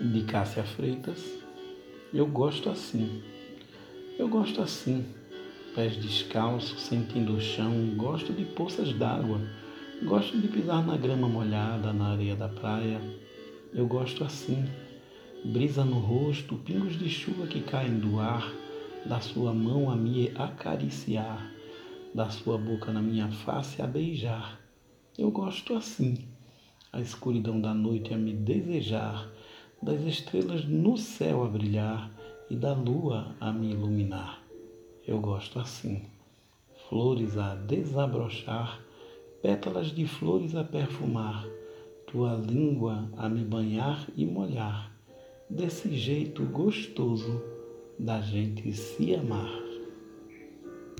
de Cássia Freitas. Eu gosto assim. Eu gosto assim. Pés descalços, sentindo o chão, gosto de poças d'água. Gosto de pisar na grama molhada, na areia da praia. Eu gosto assim. Brisa no rosto, pingos de chuva que caem do ar, da sua mão a me acariciar, da sua boca na minha face a beijar. Eu gosto assim. A escuridão da noite a me desejar das estrelas no céu a brilhar e da lua a me iluminar. Eu gosto assim. Flores a desabrochar, pétalas de flores a perfumar, tua língua a me banhar e molhar, desse jeito gostoso da gente se amar.